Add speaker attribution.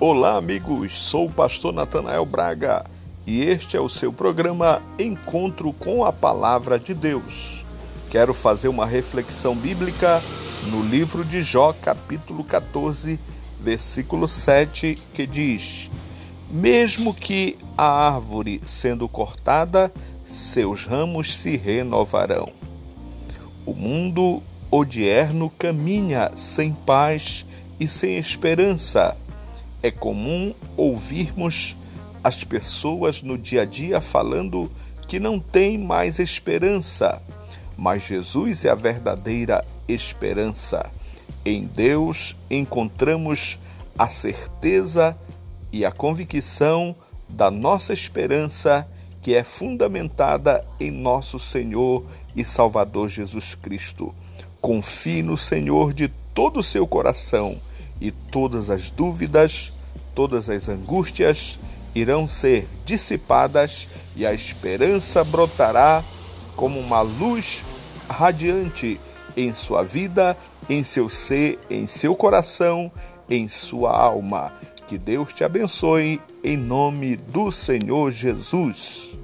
Speaker 1: Olá, amigos. Sou o pastor Natanael Braga e este é o seu programa Encontro com a Palavra de Deus. Quero fazer uma reflexão bíblica no livro de Jó, capítulo 14, versículo 7, que diz: Mesmo que a árvore sendo cortada, seus ramos se renovarão. O mundo odierno caminha sem paz e sem esperança é comum ouvirmos as pessoas no dia a dia falando que não tem mais esperança, mas Jesus é a verdadeira esperança. Em Deus encontramos a certeza e a convicção da nossa esperança, que é fundamentada em nosso Senhor e Salvador Jesus Cristo. Confie no Senhor de todo o seu coração e todas as dúvidas, todas as angústias irão ser dissipadas e a esperança brotará como uma luz radiante em sua vida, em seu ser, em seu coração, em sua alma. Que Deus te abençoe em nome do Senhor Jesus.